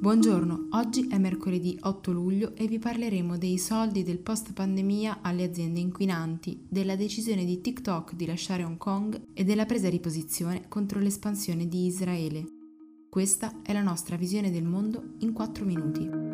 Buongiorno, oggi è mercoledì 8 luglio e vi parleremo dei soldi del post pandemia alle aziende inquinanti, della decisione di TikTok di lasciare Hong Kong e della presa di posizione contro l'espansione di Israele. Questa è la nostra visione del mondo in 4 minuti.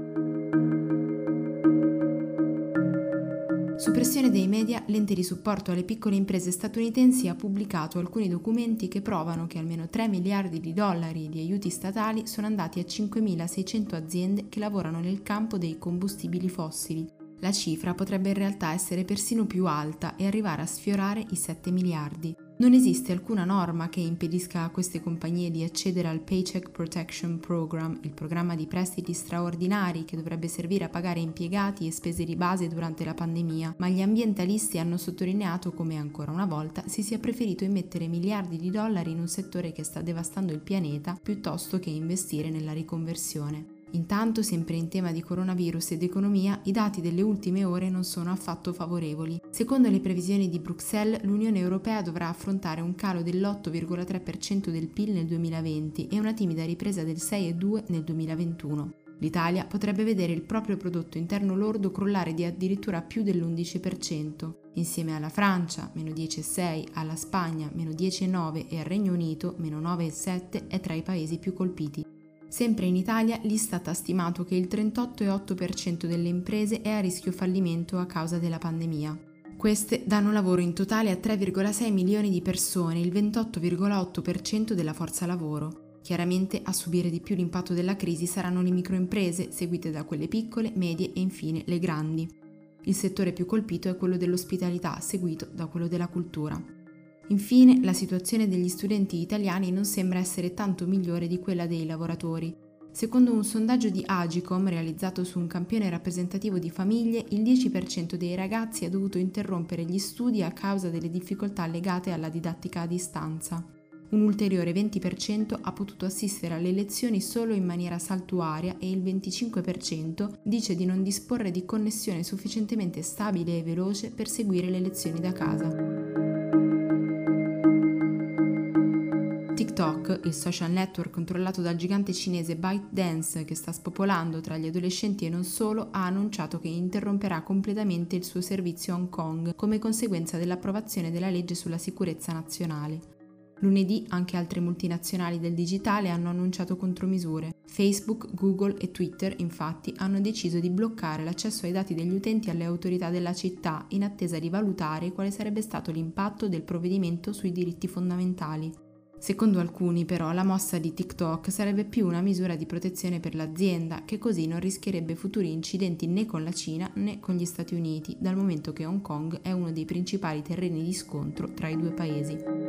Su pressione dei media, l'ente di supporto alle piccole imprese statunitensi ha pubblicato alcuni documenti che provano che almeno 3 miliardi di dollari di aiuti statali sono andati a 5.600 aziende che lavorano nel campo dei combustibili fossili. La cifra potrebbe in realtà essere persino più alta e arrivare a sfiorare i 7 miliardi. Non esiste alcuna norma che impedisca a queste compagnie di accedere al Paycheck Protection Program, il programma di prestiti straordinari che dovrebbe servire a pagare impiegati e spese di base durante la pandemia, ma gli ambientalisti hanno sottolineato come ancora una volta si sia preferito immettere miliardi di dollari in un settore che sta devastando il pianeta piuttosto che investire nella riconversione. Intanto, sempre in tema di coronavirus ed economia, i dati delle ultime ore non sono affatto favorevoli. Secondo le previsioni di Bruxelles, l'Unione Europea dovrà affrontare un calo dell'8,3% del PIL nel 2020 e una timida ripresa del 6,2% nel 2021. L'Italia potrebbe vedere il proprio prodotto interno lordo crollare di addirittura più dell'11%. Insieme alla Francia, meno 10,6%, alla Spagna, meno 10,9% e al Regno Unito, meno 9,7%, è tra i paesi più colpiti. Sempre in Italia l'Istat ha stimato che il 38,8% delle imprese è a rischio fallimento a causa della pandemia. Queste danno lavoro in totale a 3,6 milioni di persone, il 28,8% della forza lavoro. Chiaramente a subire di più l'impatto della crisi saranno le microimprese, seguite da quelle piccole, medie e infine le grandi. Il settore più colpito è quello dell'ospitalità, seguito da quello della cultura. Infine, la situazione degli studenti italiani non sembra essere tanto migliore di quella dei lavoratori. Secondo un sondaggio di Agicom realizzato su un campione rappresentativo di famiglie, il 10% dei ragazzi ha dovuto interrompere gli studi a causa delle difficoltà legate alla didattica a distanza. Un ulteriore 20% ha potuto assistere alle lezioni solo in maniera saltuaria e il 25% dice di non disporre di connessione sufficientemente stabile e veloce per seguire le lezioni da casa. TikTok, il social network controllato dal gigante cinese ByteDance che sta spopolando tra gli adolescenti e non solo, ha annunciato che interromperà completamente il suo servizio a Hong Kong come conseguenza dell'approvazione della legge sulla sicurezza nazionale. Lunedì anche altre multinazionali del digitale hanno annunciato contromisure. Facebook, Google e Twitter infatti hanno deciso di bloccare l'accesso ai dati degli utenti alle autorità della città in attesa di valutare quale sarebbe stato l'impatto del provvedimento sui diritti fondamentali. Secondo alcuni però la mossa di TikTok sarebbe più una misura di protezione per l'azienda che così non rischierebbe futuri incidenti né con la Cina né con gli Stati Uniti, dal momento che Hong Kong è uno dei principali terreni di scontro tra i due paesi.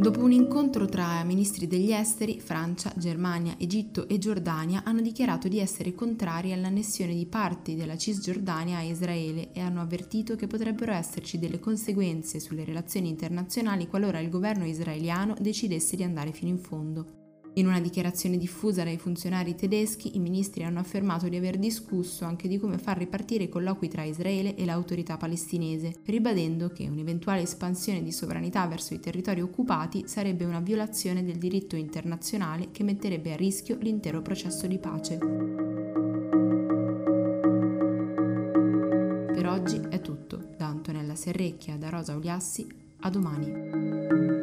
Dopo un incontro tra ministri degli esteri, Francia, Germania, Egitto e Giordania hanno dichiarato di essere contrari all'annessione di parti della Cisgiordania a Israele e hanno avvertito che potrebbero esserci delle conseguenze sulle relazioni internazionali qualora il governo israeliano decidesse di andare fino in fondo. In una dichiarazione diffusa dai funzionari tedeschi, i ministri hanno affermato di aver discusso anche di come far ripartire i colloqui tra Israele e l'autorità palestinese, ribadendo che un'eventuale espansione di sovranità verso i territori occupati sarebbe una violazione del diritto internazionale che metterebbe a rischio l'intero processo di pace. Per oggi è tutto. Da Antonella Serrecchia, da Rosa Uliassi, a domani.